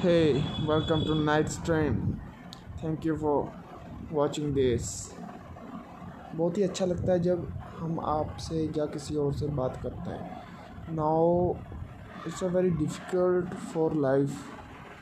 Hey, welcome to Night Stream. Thank you for watching this. बहुत ही अच्छा लगता है जब हम आपसे या किसी और से बात करते हैं now it's a very difficult for life